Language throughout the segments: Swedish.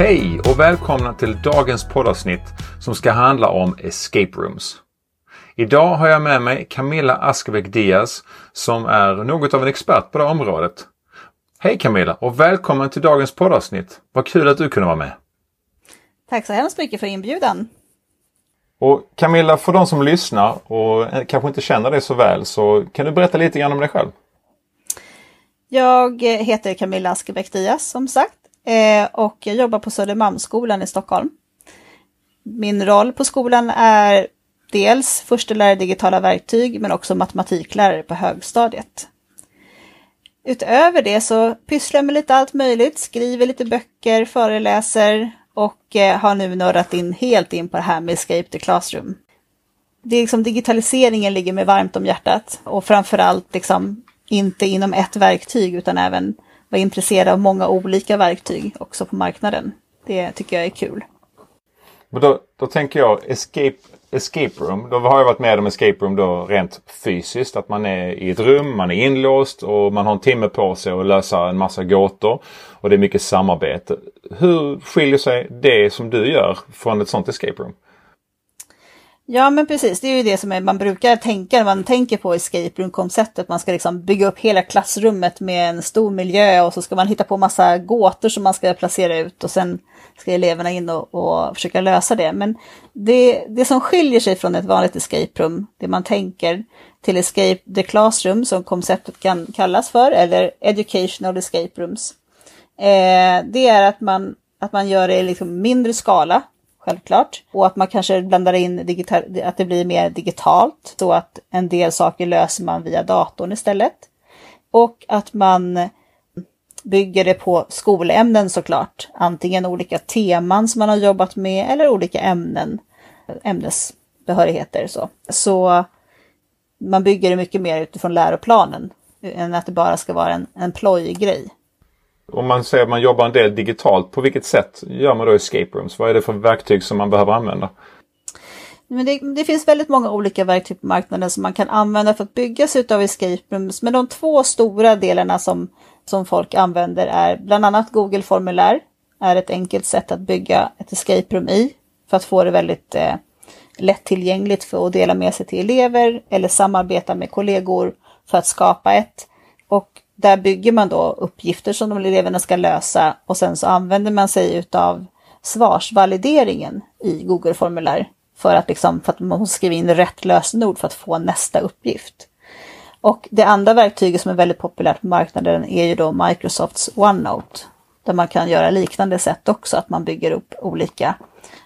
Hej och välkomna till dagens poddavsnitt som ska handla om escape rooms. Idag har jag med mig Camilla Askebäck Diaz som är något av en expert på det området. Hej Camilla och välkommen till dagens poddavsnitt. Vad kul att du kunde vara med. Tack så hemskt mycket för inbjudan. Och Camilla, för de som lyssnar och kanske inte känner dig så väl så kan du berätta lite grann om dig själv? Jag heter Camilla Askebäck Diaz som sagt Eh, och jag jobbar på Södermalmsskolan i Stockholm. Min roll på skolan är dels förstelärare i digitala verktyg men också matematiklärare på högstadiet. Utöver det så pysslar jag med lite allt möjligt, skriver lite böcker, föreläser och eh, har nu nördat in helt in på det här med Escape the Classroom. Det är liksom digitaliseringen ligger mig varmt om hjärtat och framförallt liksom inte inom ett verktyg utan även vara intresserad av många olika verktyg också på marknaden. Det tycker jag är kul. Men då, då tänker jag escape, escape room. Då har jag varit med om escape room då rent fysiskt. Att man är i ett rum, man är inlåst och man har en timme på sig att lösa en massa gåtor. Och det är mycket samarbete. Hur skiljer sig det som du gör från ett sånt escape room? Ja men precis, det är ju det som är, man brukar tänka när man tänker på escape room-konceptet. Man ska liksom bygga upp hela klassrummet med en stor miljö och så ska man hitta på massa gåtor som man ska placera ut och sen ska eleverna in och, och försöka lösa det. Men det, det som skiljer sig från ett vanligt escape room, det man tänker till escape the classroom som konceptet kan kallas för, eller educational escape rooms. Eh, det är att man, att man gör det i liksom mindre skala, självklart. Och att man kanske blandar in digital, att det blir mer digitalt, så att en del saker löser man via datorn istället. Och att man bygger det på skolämnen såklart. Antingen olika teman som man har jobbat med eller olika ämnen, ämnesbehörigheter. Så, så man bygger det mycket mer utifrån läroplanen än att det bara ska vara en, en plojgrej. Om man säger att man jobbar en del digitalt, på vilket sätt gör man då escape rooms? Vad är det för verktyg som man behöver använda? Men det, det, finns väldigt många olika verktyg på marknaden som man kan använda för att bygga sig utav escape rooms. Men de två stora delarna som, som folk använder är bland annat Google formulär. är ett enkelt sätt att bygga ett escape room i för att få det väldigt eh, lättillgängligt för att dela med sig till elever eller samarbeta med kollegor för att skapa ett. Och där bygger man då uppgifter som de eleverna ska lösa och sen så använder man sig utav svarsvalideringen i Google-formulär för att, liksom, för att man måste skriva in rätt lösenord för att få nästa uppgift. Och det andra verktyget som är väldigt populärt på marknaden är ju då Microsofts OneNote. Där man kan göra liknande sätt också, att man bygger upp olika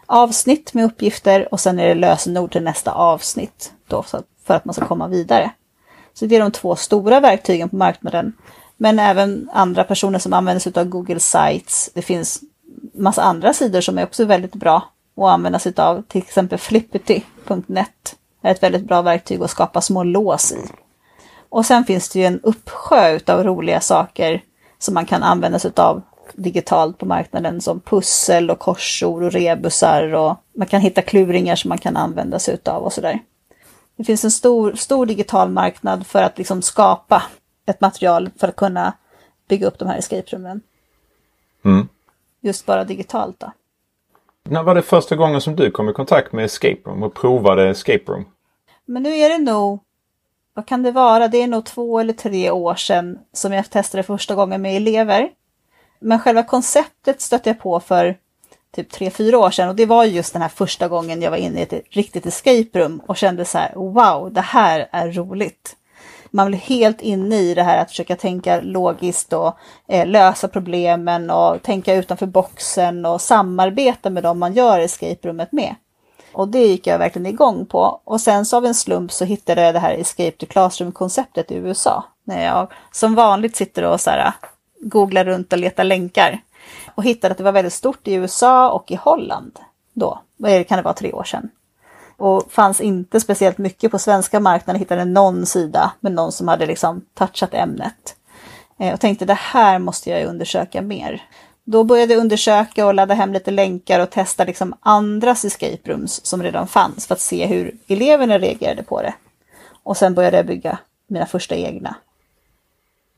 avsnitt med uppgifter och sen är det lösenord till nästa avsnitt då för att man ska komma vidare. Så det är de två stora verktygen på marknaden. Men även andra personer som använder sig av Google Sites. Det finns massa andra sidor som är också väldigt bra att använda sig av. Till exempel flippity.net är ett väldigt bra verktyg att skapa små lås i. Och sen finns det ju en uppsjö av roliga saker som man kan använda sig av digitalt på marknaden som pussel och korsord och rebusar och man kan hitta kluringar som man kan använda sig av och sådär. Det finns en stor, stor digital marknad för att liksom skapa ett material för att kunna bygga upp de här escape roomen. Mm. Just bara digitalt då. När var det första gången som du kom i kontakt med escape room och provade escape room? Men nu är det nog, vad kan det vara, det är nog två eller tre år sedan som jag testade första gången med elever. Men själva konceptet stötte jag på för typ tre, fyra år sedan och det var just den här första gången jag var inne i ett riktigt escape room och kände så här, wow, det här är roligt. Man blir helt inne i det här att försöka tänka logiskt och eh, lösa problemen och tänka utanför boxen och samarbeta med dem man gör escape roomet med. Och det gick jag verkligen igång på. Och sen så av en slump så hittade jag det här Escape to Classroom-konceptet i USA. När jag som vanligt sitter och så här, googlar runt och letar länkar och hittade att det var väldigt stort i USA och i Holland då. Vad kan det vara, tre år sedan. Och fanns inte speciellt mycket på svenska marknaden. Hittade någon sida med någon som hade liksom touchat ämnet. Eh, och tänkte det här måste jag undersöka mer. Då började jag undersöka och ladda hem lite länkar och testa liksom andras escape rooms som redan fanns för att se hur eleverna reagerade på det. Och sen började jag bygga mina första egna.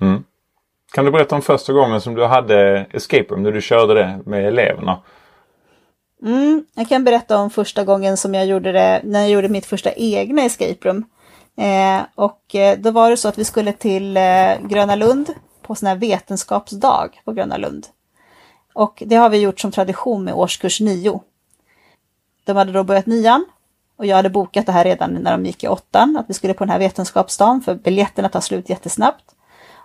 Mm. Kan du berätta om första gången som du hade Escape Room, när du körde det med eleverna? Mm, jag kan berätta om första gången som jag gjorde det, när jag gjorde mitt första egna escape room. Eh, och eh, då var det så att vi skulle till eh, Gröna Lund på sån här vetenskapsdag på Gröna Lund. Och det har vi gjort som tradition med årskurs nio. De hade då börjat nian och jag hade bokat det här redan när de gick i åttan, att vi skulle på den här vetenskapsdagen för biljetterna tar slut jättesnabbt.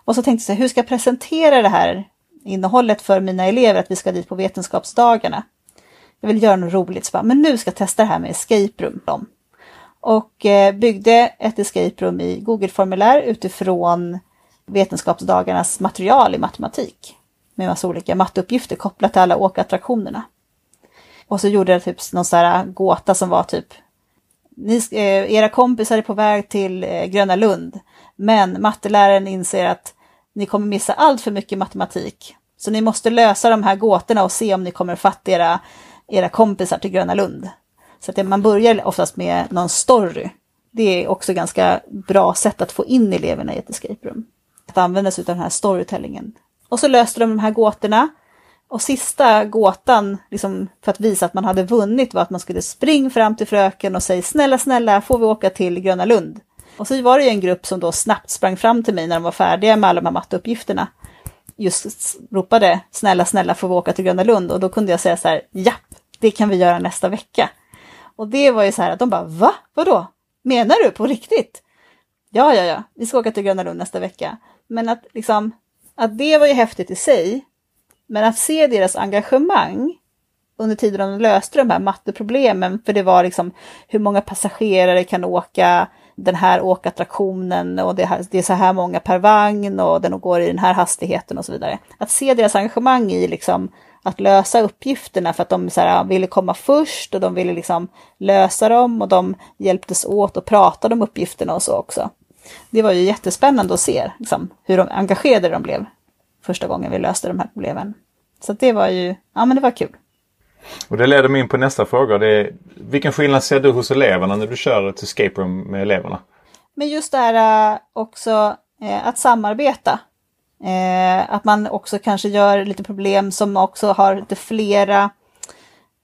Och så tänkte jag, hur ska jag presentera det här innehållet för mina elever, att vi ska dit på vetenskapsdagarna? Jag vill göra något roligt, så bara, men nu ska jag testa det här med escape room. Och eh, byggde ett escape room i Google-formulär utifrån vetenskapsdagarnas material i matematik. Med massa olika matteuppgifter kopplat till alla åkattraktionerna. Och så gjorde jag typ någon sån här gåta som var typ ni, eh, era kompisar är på väg till eh, Gröna Lund, men matteläraren inser att ni kommer missa allt för mycket matematik. Så ni måste lösa de här gåtorna och se om ni kommer fatta era, era kompisar till Gröna Lund. Så att man börjar oftast med någon story. Det är också ganska bra sätt att få in eleverna i ett escape room. Att använda sig av den här storytellingen. Och så löste de de här gåtorna. Och sista gåtan, liksom, för att visa att man hade vunnit, var att man skulle springa fram till fröken och säga snälla, snälla, får vi åka till Gröna Lund? Och så var det ju en grupp som då snabbt sprang fram till mig när de var färdiga med alla de här matteuppgifterna. Just ropade snälla, snälla, får vi åka till Gröna Lund? Och då kunde jag säga så här, japp, det kan vi göra nästa vecka. Och det var ju så här att de bara, va? Vadå? Menar du på riktigt? Ja, ja, ja, vi ska åka till Gröna Lund nästa vecka. Men att liksom, att det var ju häftigt i sig. Men att se deras engagemang under tiden de löste de här matteproblemen, för det var liksom hur många passagerare kan åka den här åkattraktionen och det, här, det är så här många per vagn och den går i den här hastigheten och så vidare. Att se deras engagemang i liksom att lösa uppgifterna för att de så här, ville komma först och de ville liksom lösa dem och de hjälptes åt och pratade om uppgifterna och så också. Det var ju jättespännande att se liksom, hur de engagerade de blev första gången vi löste de här problemen. Så det var ju, ja men det var kul. Och det leder mig in på nästa fråga. Det är, vilken skillnad ser du hos eleverna när du kör ett escape room med eleverna? Men just det här eh, också eh, att samarbeta. Eh, att man också kanske gör lite problem som också har lite flera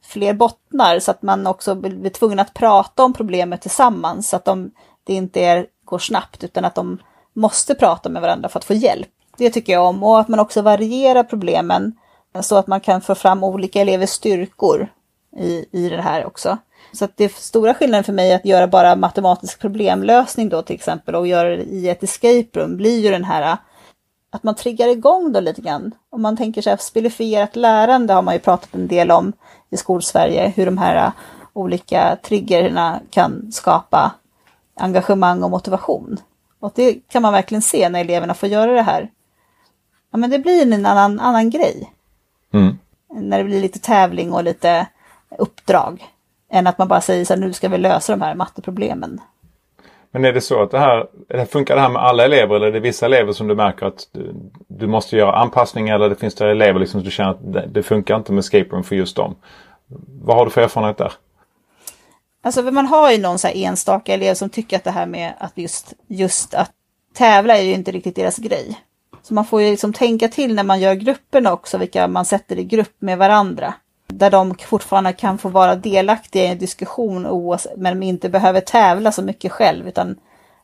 fler bottnar så att man också blir tvungen att prata om problemet tillsammans så att de, det inte är, går snabbt utan att de måste prata med varandra för att få hjälp. Det tycker jag om och att man också varierar problemen så att man kan få fram olika elevers styrkor i, i det här också. Så att det stora skillnaden för mig att göra bara matematisk problemlösning då till exempel och göra det i ett escape room blir ju den här äh, att man triggar igång då lite grann. Om man tänker sig spelifierat lärande har man ju pratat en del om i Skolsverige, hur de här äh, olika triggerna kan skapa engagemang och motivation. Och det kan man verkligen se när eleverna får göra det här. Ja, men det blir en annan, annan grej. Mm. När det blir lite tävling och lite uppdrag. Än att man bara säger så här, nu ska vi lösa de här matteproblemen. Men är det så att det här, funkar det här med alla elever eller är det vissa elever som du märker att du, du måste göra anpassningar eller det finns det elever liksom som du känner att det, det, funkar inte med escape room för just dem? Vad har du för erfarenhet där? Alltså man har ju någon så enstaka elev som tycker att det här med att just, just att tävla är ju inte riktigt deras grej. Så man får ju liksom tänka till när man gör grupperna också, vilka man sätter i grupp med varandra. Där de fortfarande kan få vara delaktiga i en diskussion men de inte behöver tävla så mycket själv utan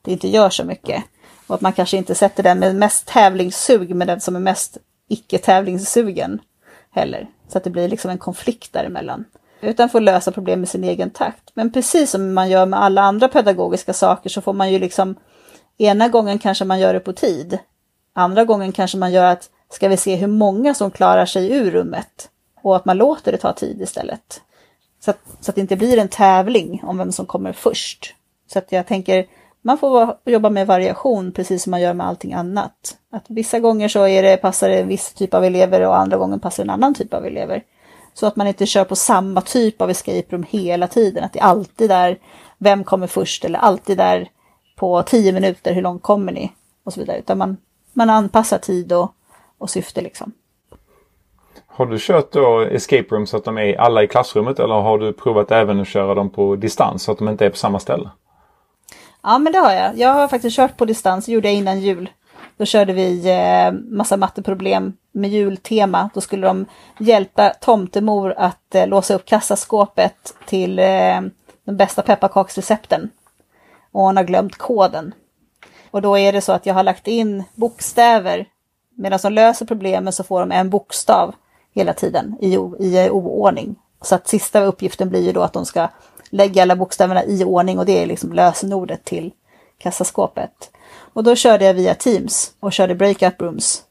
det inte gör så mycket. Och att man kanske inte sätter den med mest tävlingssug med den som är mest icke-tävlingssugen heller. Så att det blir liksom en konflikt däremellan. Utan får lösa problem i sin egen takt. Men precis som man gör med alla andra pedagogiska saker så får man ju liksom ena gången kanske man gör det på tid. Andra gången kanske man gör att ska vi se hur många som klarar sig ur rummet och att man låter det ta tid istället. Så att, så att det inte blir en tävling om vem som kommer först. Så att jag tänker, man får jobba med variation precis som man gör med allting annat. Att vissa gånger så är det, passar det en viss typ av elever och andra gånger passar det en annan typ av elever. Så att man inte kör på samma typ av escape room hela tiden. Att det alltid är vem kommer först eller alltid är på tio minuter, hur långt kommer ni? Och så vidare. Utan man, man anpassar tid och, och syfte liksom. Har du kört då escape rooms så att de är alla i klassrummet eller har du provat även att köra dem på distans så att de inte är på samma ställe? Ja men det har jag. Jag har faktiskt kört på distans, det gjorde jag innan jul. Då körde vi eh, massa matteproblem med jultema. Då skulle de hjälpa tomtemor att eh, låsa upp kassaskåpet till eh, de bästa pepparkaksrecepten. Och hon har glömt koden. Och då är det så att jag har lagt in bokstäver. Medan de löser problemen så får de en bokstav hela tiden i, i oordning. Så att sista uppgiften blir ju då att de ska lägga alla bokstäverna i ordning och det är liksom lösenordet till kassaskåpet. Och då körde jag via Teams och körde breakout rooms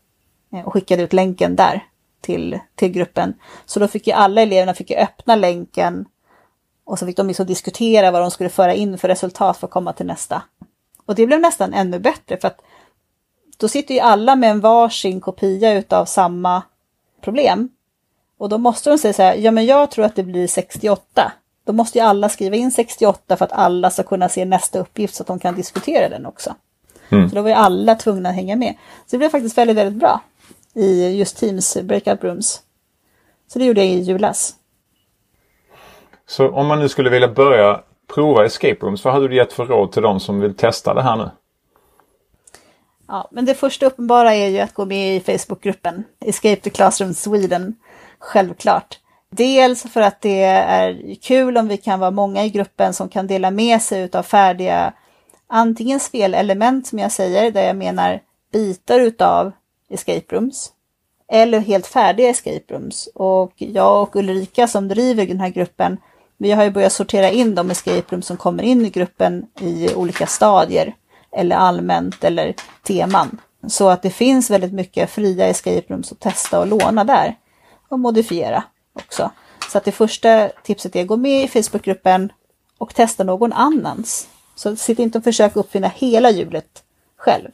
eh, och skickade ut länken där till, till gruppen. Så då fick ju alla eleverna fick öppna länken och så fick de liksom diskutera vad de skulle föra in för resultat för att komma till nästa. Och det blev nästan ännu bättre för att då sitter ju alla med en varsin kopia utav samma problem. Och då måste de säga så här, ja men jag tror att det blir 68. Då måste ju alla skriva in 68 för att alla ska kunna se nästa uppgift så att de kan diskutera den också. Mm. Så då var ju alla tvungna att hänga med. Så det blev faktiskt väldigt, väldigt bra i just Teams breakout rooms. Så det gjorde jag i julas. Så om man nu skulle vilja börja prova escape rooms, vad hade du gett för råd till de som vill testa det här nu? Ja, men det första uppenbara är ju att gå med i Facebookgruppen Escape the Classroom Sweden. Självklart. Dels för att det är kul om vi kan vara många i gruppen som kan dela med sig av färdiga antingen spelelement som jag säger, där jag menar bitar utav escape rooms, eller helt färdiga escape rooms. Och jag och Ulrika som driver den här gruppen, vi har ju börjat sortera in de escape rooms som kommer in i gruppen i olika stadier, eller allmänt eller teman. Så att det finns väldigt mycket fria escape rooms att testa och låna där och modifiera också. Så att det första tipset är att gå med i Facebookgruppen och testa någon annans. Så sitt inte och försök uppfinna hela hjulet själv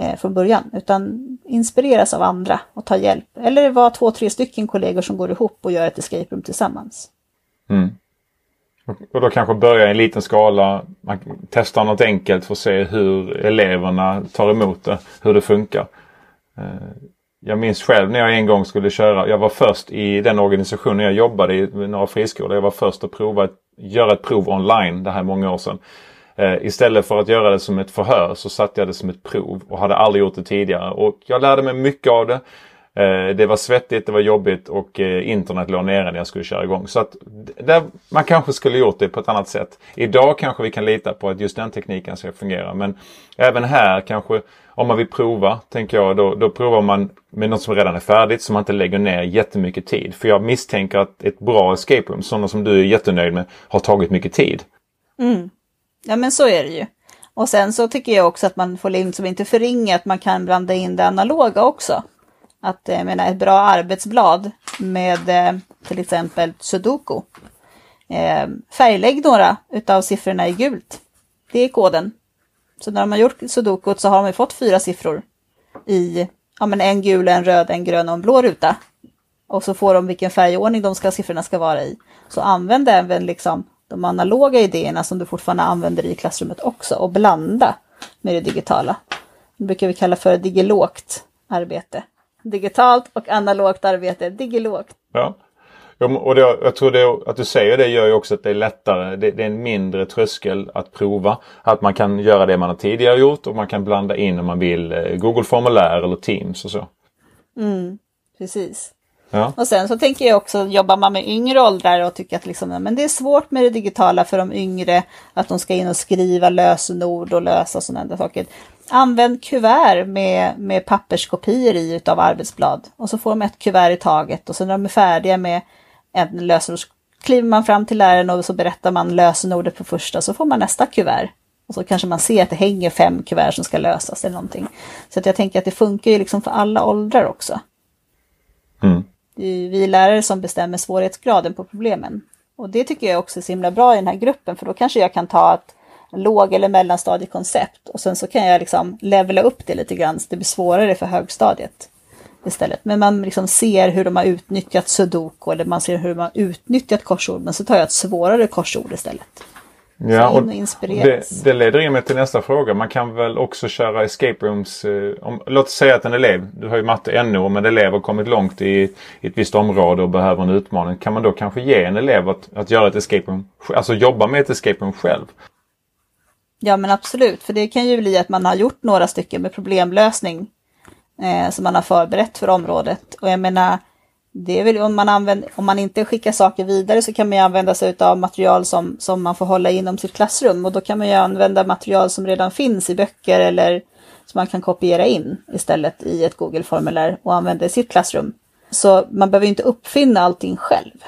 eh, från början, utan inspireras av andra och ta hjälp. Eller var två, tre stycken kollegor som går ihop och gör ett escape room tillsammans. Mm. Och då kanske börja i en liten skala, man testar något enkelt för att se hur eleverna tar emot det, hur det funkar. Eh, jag minns själv när jag en gång skulle köra, jag var först i den organisationen jag jobbade i, några friskolor. Jag var först att prova att göra ett prov online, det här är många år sedan. Eh, istället för att göra det som ett förhör så satte jag det som ett prov och hade aldrig gjort det tidigare. Och jag lärde mig mycket av det. Eh, det var svettigt, det var jobbigt och eh, internet låg nere när jag skulle köra igång. Så att där, man kanske skulle gjort det på ett annat sätt. Idag kanske vi kan lita på att just den tekniken ska fungera. Men även här kanske om man vill prova, tänker jag, då, då provar man med något som redan är färdigt så man inte lägger ner jättemycket tid. För jag misstänker att ett bra escape room, sådana som du är jättenöjd med, har tagit mycket tid. Mm. Ja men så är det ju. Och sen så tycker jag också att man får liksom inte förringa att man kan blanda in det analoga också. Att eh, jag menar, ett bra arbetsblad med eh, till exempel sudoku. Eh, färglägg några utav siffrorna i gult. Det är koden. Så när de har gjort sudokut så har de fått fyra siffror i ja, men en gul, en röd, en grön och en blå ruta. Och så får de vilken färgordning de ska, siffrorna ska vara i. Så använd även liksom de analoga idéerna som du fortfarande använder i klassrummet också och blanda med det digitala. Det brukar vi kalla för digilogt arbete. Digitalt och analogt arbete, digilogt. Ja, och det, jag tror det, att du säger det gör ju också att det är lättare. Det, det, är en mindre tröskel att prova. Att man kan göra det man har tidigare gjort och man kan blanda in om man vill eh, Google-formulär eller Teams och så. Mm, precis. Ja. Och sen så tänker jag också, jobbar man med yngre åldrar och tycker att liksom, men det är svårt med det digitala för de yngre, att de ska in och skriva lösenord och lösa sådana saker. Använd kuvert med, med papperskopior i utav arbetsblad och så får de ett kuvert i taget och sen när de är färdiga med en lösenord kliver man fram till läraren och så berättar man lösenordet på första så får man nästa kuvert. Och så kanske man ser att det hänger fem kuvert som ska lösas eller någonting. Så att jag tänker att det funkar ju liksom för alla åldrar också. Mm. Det är vi lärare som bestämmer svårighetsgraden på problemen. Och det tycker jag också är så himla bra i den här gruppen för då kanske jag kan ta ett låg eller mellanstadiekoncept och sen så kan jag liksom levela upp det lite grann så det blir svårare för högstadiet istället. Men man liksom ser hur de har utnyttjat sudoku eller man ser hur de har utnyttjat korsord men så tar jag ett svårare korsord istället. Ja, och det, det, leder in mig till nästa fråga. Man kan väl också köra escape rooms. Eh, om, låt säga att en elev, du har ju matte NO, men en elev har kommit långt i, i ett visst område och behöver en utmaning. Kan man då kanske ge en elev att, att göra ett escape room, alltså jobba med ett escape room själv? Ja men absolut, för det kan ju bli att man har gjort några stycken med problemlösning eh, som man har förberett för området. Och jag menar, det är väl om man, använder, om man inte skickar saker vidare så kan man ju använda sig av material som, som man får hålla inom sitt klassrum och då kan man ju använda material som redan finns i böcker eller som man kan kopiera in istället i ett Google-formulär och använda i sitt klassrum. Så man behöver inte uppfinna allting själv.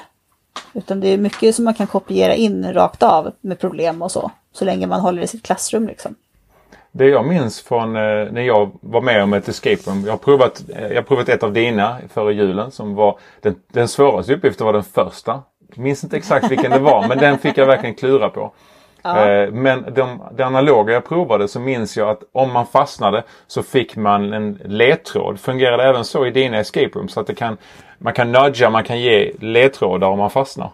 Utan det är mycket som man kan kopiera in rakt av med problem och så. Så länge man håller i sitt klassrum liksom. Det jag minns från eh, när jag var med om ett escape room. Jag har provat, eh, jag har provat ett av dina före julen som var den, den svåraste uppgiften var den första. Jag minns inte exakt vilken det var men den fick jag verkligen klura på. Ja. Eh, men de, de analoga jag provade så minns jag att om man fastnade så fick man en ledtråd. Fungerar det även så i dina escape rooms? Så att det kan, man kan nudga, man kan ge ledtrådar om man fastnar?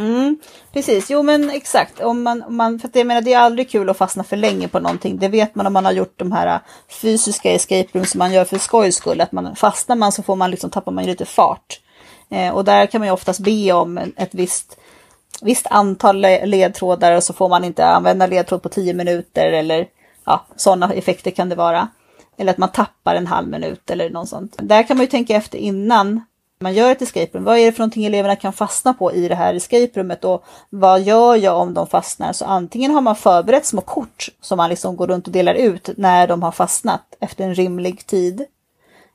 Mm, precis, jo men exakt. Om man, om man, för jag menar, det är aldrig kul att fastna för länge på någonting. Det vet man om man har gjort de här äh, fysiska escape rooms som man gör för skojs skull. Att man, fastnar man så får man liksom, tappar man lite fart. Eh, och där kan man ju oftast be om ett visst, visst antal ledtrådar och så får man inte använda ledtråd på tio minuter eller ja, sådana effekter kan det vara. Eller att man tappar en halv minut eller något sånt. Där kan man ju tänka efter innan man gör ett escape room. Vad är det för någonting eleverna kan fastna på i det här escape roomet och vad gör jag om de fastnar? Så antingen har man förberett små kort som man liksom går runt och delar ut när de har fastnat efter en rimlig tid.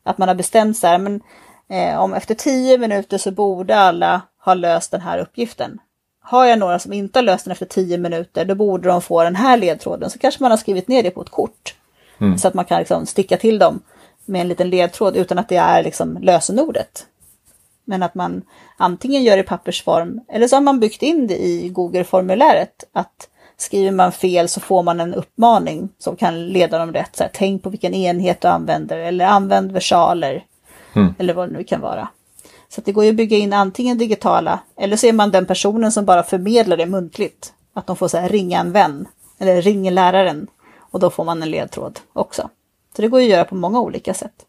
Att man har bestämt så här, men eh, om efter tio minuter så borde alla ha löst den här uppgiften. Har jag några som inte har löst den efter tio minuter, då borde de få den här ledtråden. Så kanske man har skrivit ner det på ett kort. Mm. Så att man kan liksom sticka till dem med en liten ledtråd utan att det är liksom lösenordet. Men att man antingen gör i pappersform eller så har man byggt in det i Google-formuläret. Att skriver man fel så får man en uppmaning som kan leda dem rätt. Så här, Tänk på vilken enhet du använder eller använd versaler. Mm. Eller vad det nu kan vara. Så det går ju att bygga in antingen digitala eller så är man den personen som bara förmedlar det muntligt. Att de får så här, ringa en vän eller ringa läraren och då får man en ledtråd också. Så det går ju att göra på många olika sätt.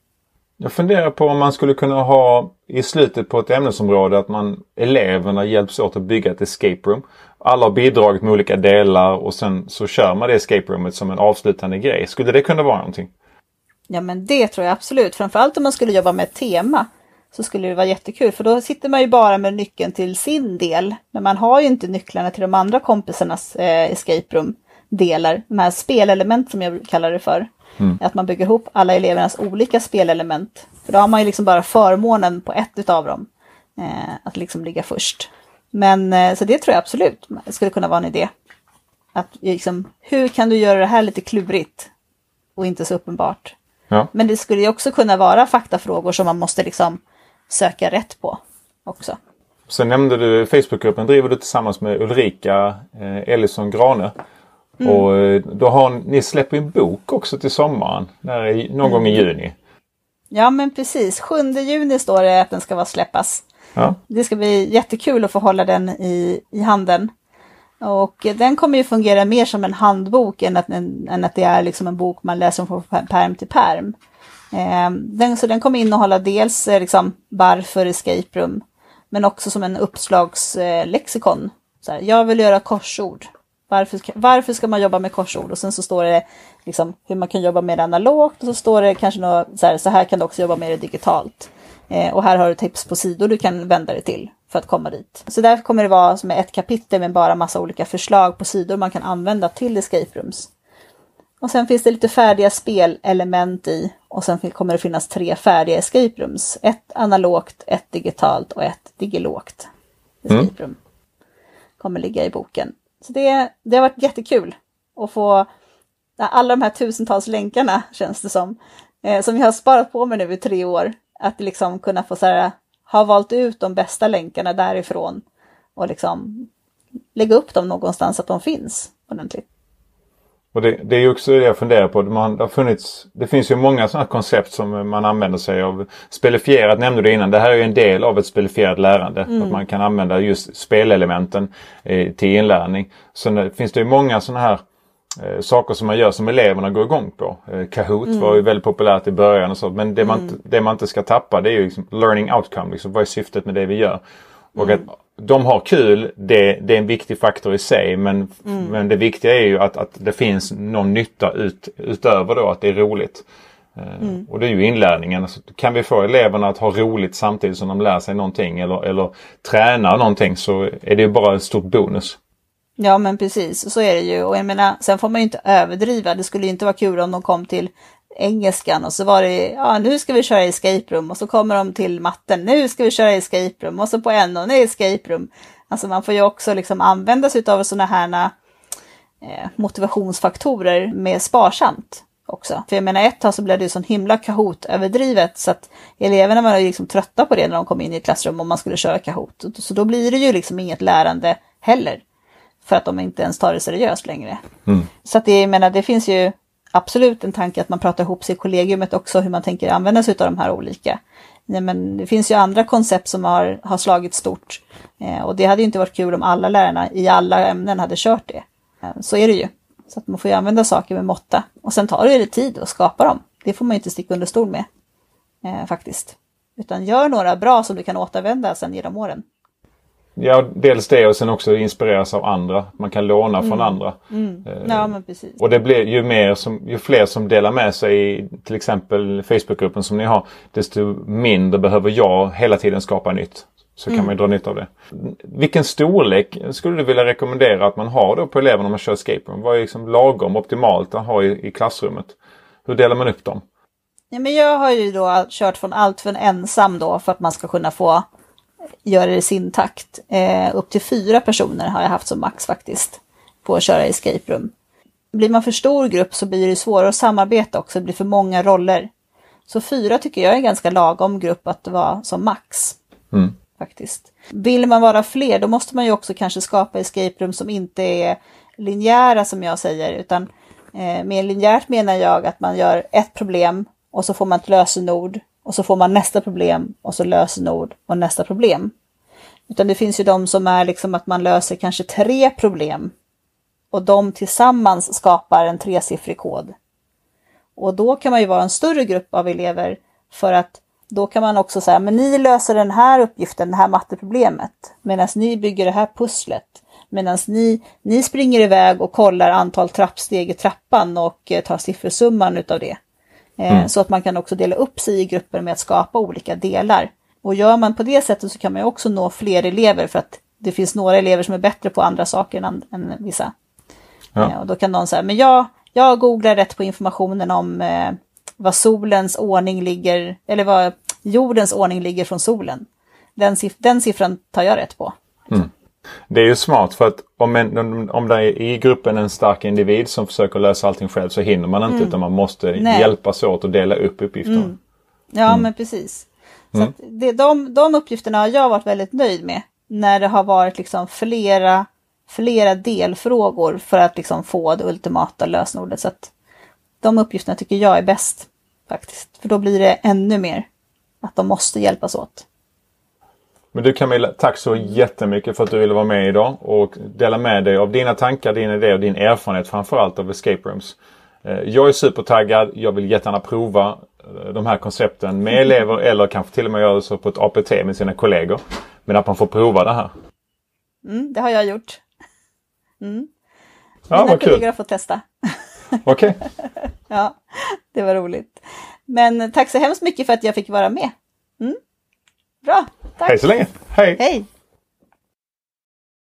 Jag funderar på om man skulle kunna ha i slutet på ett ämnesområde att man eleverna hjälps åt att bygga ett escape room. Alla har bidragit med olika delar och sen så kör man det escape roomet som en avslutande grej. Skulle det kunna vara någonting? Ja men det tror jag absolut. Framförallt om man skulle jobba med ett tema så skulle det vara jättekul för då sitter man ju bara med nyckeln till sin del. Men man har ju inte nycklarna till de andra kompisarnas eh, escape room delar. De här spelelement som jag kallar det för. Mm. Att man bygger ihop alla elevernas olika spelelement. För då har man ju liksom bara förmånen på ett av dem. Eh, att liksom ligga först. Men eh, så det tror jag absolut skulle kunna vara en idé. Att liksom, hur kan du göra det här lite klurigt? Och inte så uppenbart. Ja. Men det skulle ju också kunna vara faktafrågor som man måste liksom söka rätt på också. Sen nämnde du Facebookgruppen driver du tillsammans med Ulrika eh, Ellison Grane. Mm. Och eh, då har ni släpper en bok också till sommaren. Där någon mm. gång i juni. Ja men precis. 7 juni står det att den ska vara släppas. Ja. Det ska bli jättekul att få hålla den i, i handen. Och den kommer ju fungera mer som en handbok än att, en, än att det är liksom en bok man läser från perm till perm. Eh, den, så den kommer innehålla dels eh, liksom, varför escape room, men också som en uppslagslexikon. Eh, jag vill göra korsord. Varför, varför ska man jobba med korsord? Och sen så står det liksom hur man kan jobba med det analogt och så står det kanske något så här, så här kan du också jobba med det digitalt. Eh, och här har du tips på sidor du kan vända dig till för att komma dit. Så där kommer det vara som ett kapitel med bara massa olika förslag på sidor man kan använda till escape rooms. Och sen finns det lite färdiga spelelement i och sen kommer det finnas tre färdiga escape rooms. Ett analogt, ett digitalt och ett digilågt escape mm. room. Mm. Kommer ligga i boken. Så det, det har varit jättekul att få alla de här tusentals länkarna känns det som. Eh, som jag har sparat på mig nu i tre år. Att liksom kunna få så här, ha valt ut de bästa länkarna därifrån och liksom lägga upp dem någonstans så att de finns ordentligt. Och det, det är också det jag funderar på. Man, det, har funnits, det finns ju många sådana koncept som man använder sig av. Spelifierat nämnde du innan. Det här är ju en del av ett spelifierat lärande. Mm. Att man kan använda just spelelementen eh, till inlärning. Så finns det ju många sådana här eh, saker som man gör som eleverna går igång på. Eh, Kahoot mm. var ju väldigt populärt i början och så. Men det man, mm. det man inte ska tappa det är ju liksom learning outcome. Liksom, vad är syftet med det vi gör? Och mm. att de har kul, det, det, är en viktig faktor i sig men, mm. men det viktiga är ju att, att det finns någon nytta ut, utöver då att det är roligt. Eh, mm. Och det är ju inlärningen. Alltså, kan vi få eleverna att ha roligt samtidigt som de lär sig någonting eller, eller träna någonting så är det ju bara ett stort bonus. Ja men precis, så är det ju. Och jag menar, sen får man ju inte överdriva. Det skulle inte vara kul om de kom till engelskan och så var det, ja nu ska vi köra escape room och så kommer de till matten, nu ska vi köra escape room och så på en och nu escape room. Alltså man får ju också liksom använda sig av sådana här eh, motivationsfaktorer med sparsamt också. För jag menar ett tag så blev det sån himla Kahoot överdrivet så att eleverna var liksom trötta på det när de kom in i ett klassrum om man skulle köra Kahoot. Så då blir det ju liksom inget lärande heller. För att de inte ens tar det seriöst längre. Mm. Så att det, jag menar, det finns ju absolut en tanke att man pratar ihop sig i kollegiumet också hur man tänker använda sig av de här olika. Nej, men det finns ju andra koncept som har, har slagit stort. Eh, och det hade inte varit kul om alla lärarna i alla ämnen hade kört det. Eh, så är det ju. Så att man får ju använda saker med måtta. Och sen tar det tid att skapa dem. Det får man inte sticka under stol med. Eh, faktiskt. Utan gör några bra som du kan återvända sen genom åren. Ja, dels det och sen också inspireras av andra. Man kan låna mm. från andra. Mm. Eh, ja, men precis. Och det blir ju mer som, ju fler som delar med sig i till exempel Facebookgruppen som ni har, desto mindre behöver jag hela tiden skapa nytt. Så mm. kan man dra nytta av det. Vilken storlek skulle du vilja rekommendera att man har då på eleverna när man kör escape room? Vad är liksom lagom optimalt att ha i, i klassrummet? Hur delar man upp dem? Ja, men jag har ju då kört från allt för en ensam då för att man ska kunna få göra det i sin takt. Eh, upp till fyra personer har jag haft som max faktiskt på att köra escape room. Blir man för stor grupp så blir det svårare att samarbeta också, det blir för många roller. Så fyra tycker jag är en ganska lagom grupp att vara som max. Mm. Faktiskt. Vill man vara fler då måste man ju också kanske skapa escape room som inte är linjära som jag säger utan eh, med linjärt menar jag att man gör ett problem och så får man ett lösenord och så får man nästa problem och så lösenord och nästa problem. Utan det finns ju de som är liksom att man löser kanske tre problem och de tillsammans skapar en tresiffrig kod. Och då kan man ju vara en större grupp av elever för att då kan man också säga, men ni löser den här uppgiften, det här matteproblemet, medan ni bygger det här pusslet. Medan ni, ni springer iväg och kollar antal trappsteg i trappan och eh, tar siffersumman utav det. Eh, mm. Så att man kan också dela upp sig i grupper med att skapa olika delar. Och gör man på det sättet så kan man också nå fler elever för att det finns några elever som är bättre på andra saker än, än vissa. Ja. Eh, och då kan någon säga, men jag, jag googlar rätt på informationen om eh, vad solens ordning ligger, eller vad jordens ordning ligger från solen. Den, den siffran tar jag rätt på. Mm. Det är ju smart för att om, en, om det är i gruppen en stark individ som försöker lösa allting själv så hinner man inte mm. utan man måste Nej. hjälpas åt och dela upp uppgifterna. Mm. Ja mm. men precis. Så mm. det, de, de uppgifterna har jag varit väldigt nöjd med. När det har varit liksom flera, flera delfrågor för att liksom få det ultimata lösenordet. Så att de uppgifterna tycker jag är bäst faktiskt. För då blir det ännu mer att de måste hjälpas åt. Men du Camilla, tack så jättemycket för att du ville vara med idag och dela med dig av dina tankar, dina idéer och din erfarenhet framförallt av escape rooms. Eh, jag är supertaggad. Jag vill jättegärna prova eh, de här koncepten med elever eller kanske till och med göra så på ett APT med sina kollegor. Men att man får prova det här. Mm, det har jag gjort. Mm. Ja, Mina kollegor har fått testa. Okej. Okay. ja, det var roligt. Men tack så hemskt mycket för att jag fick vara med. Mm. Bra, tack. Hej så länge. Hej. Hej.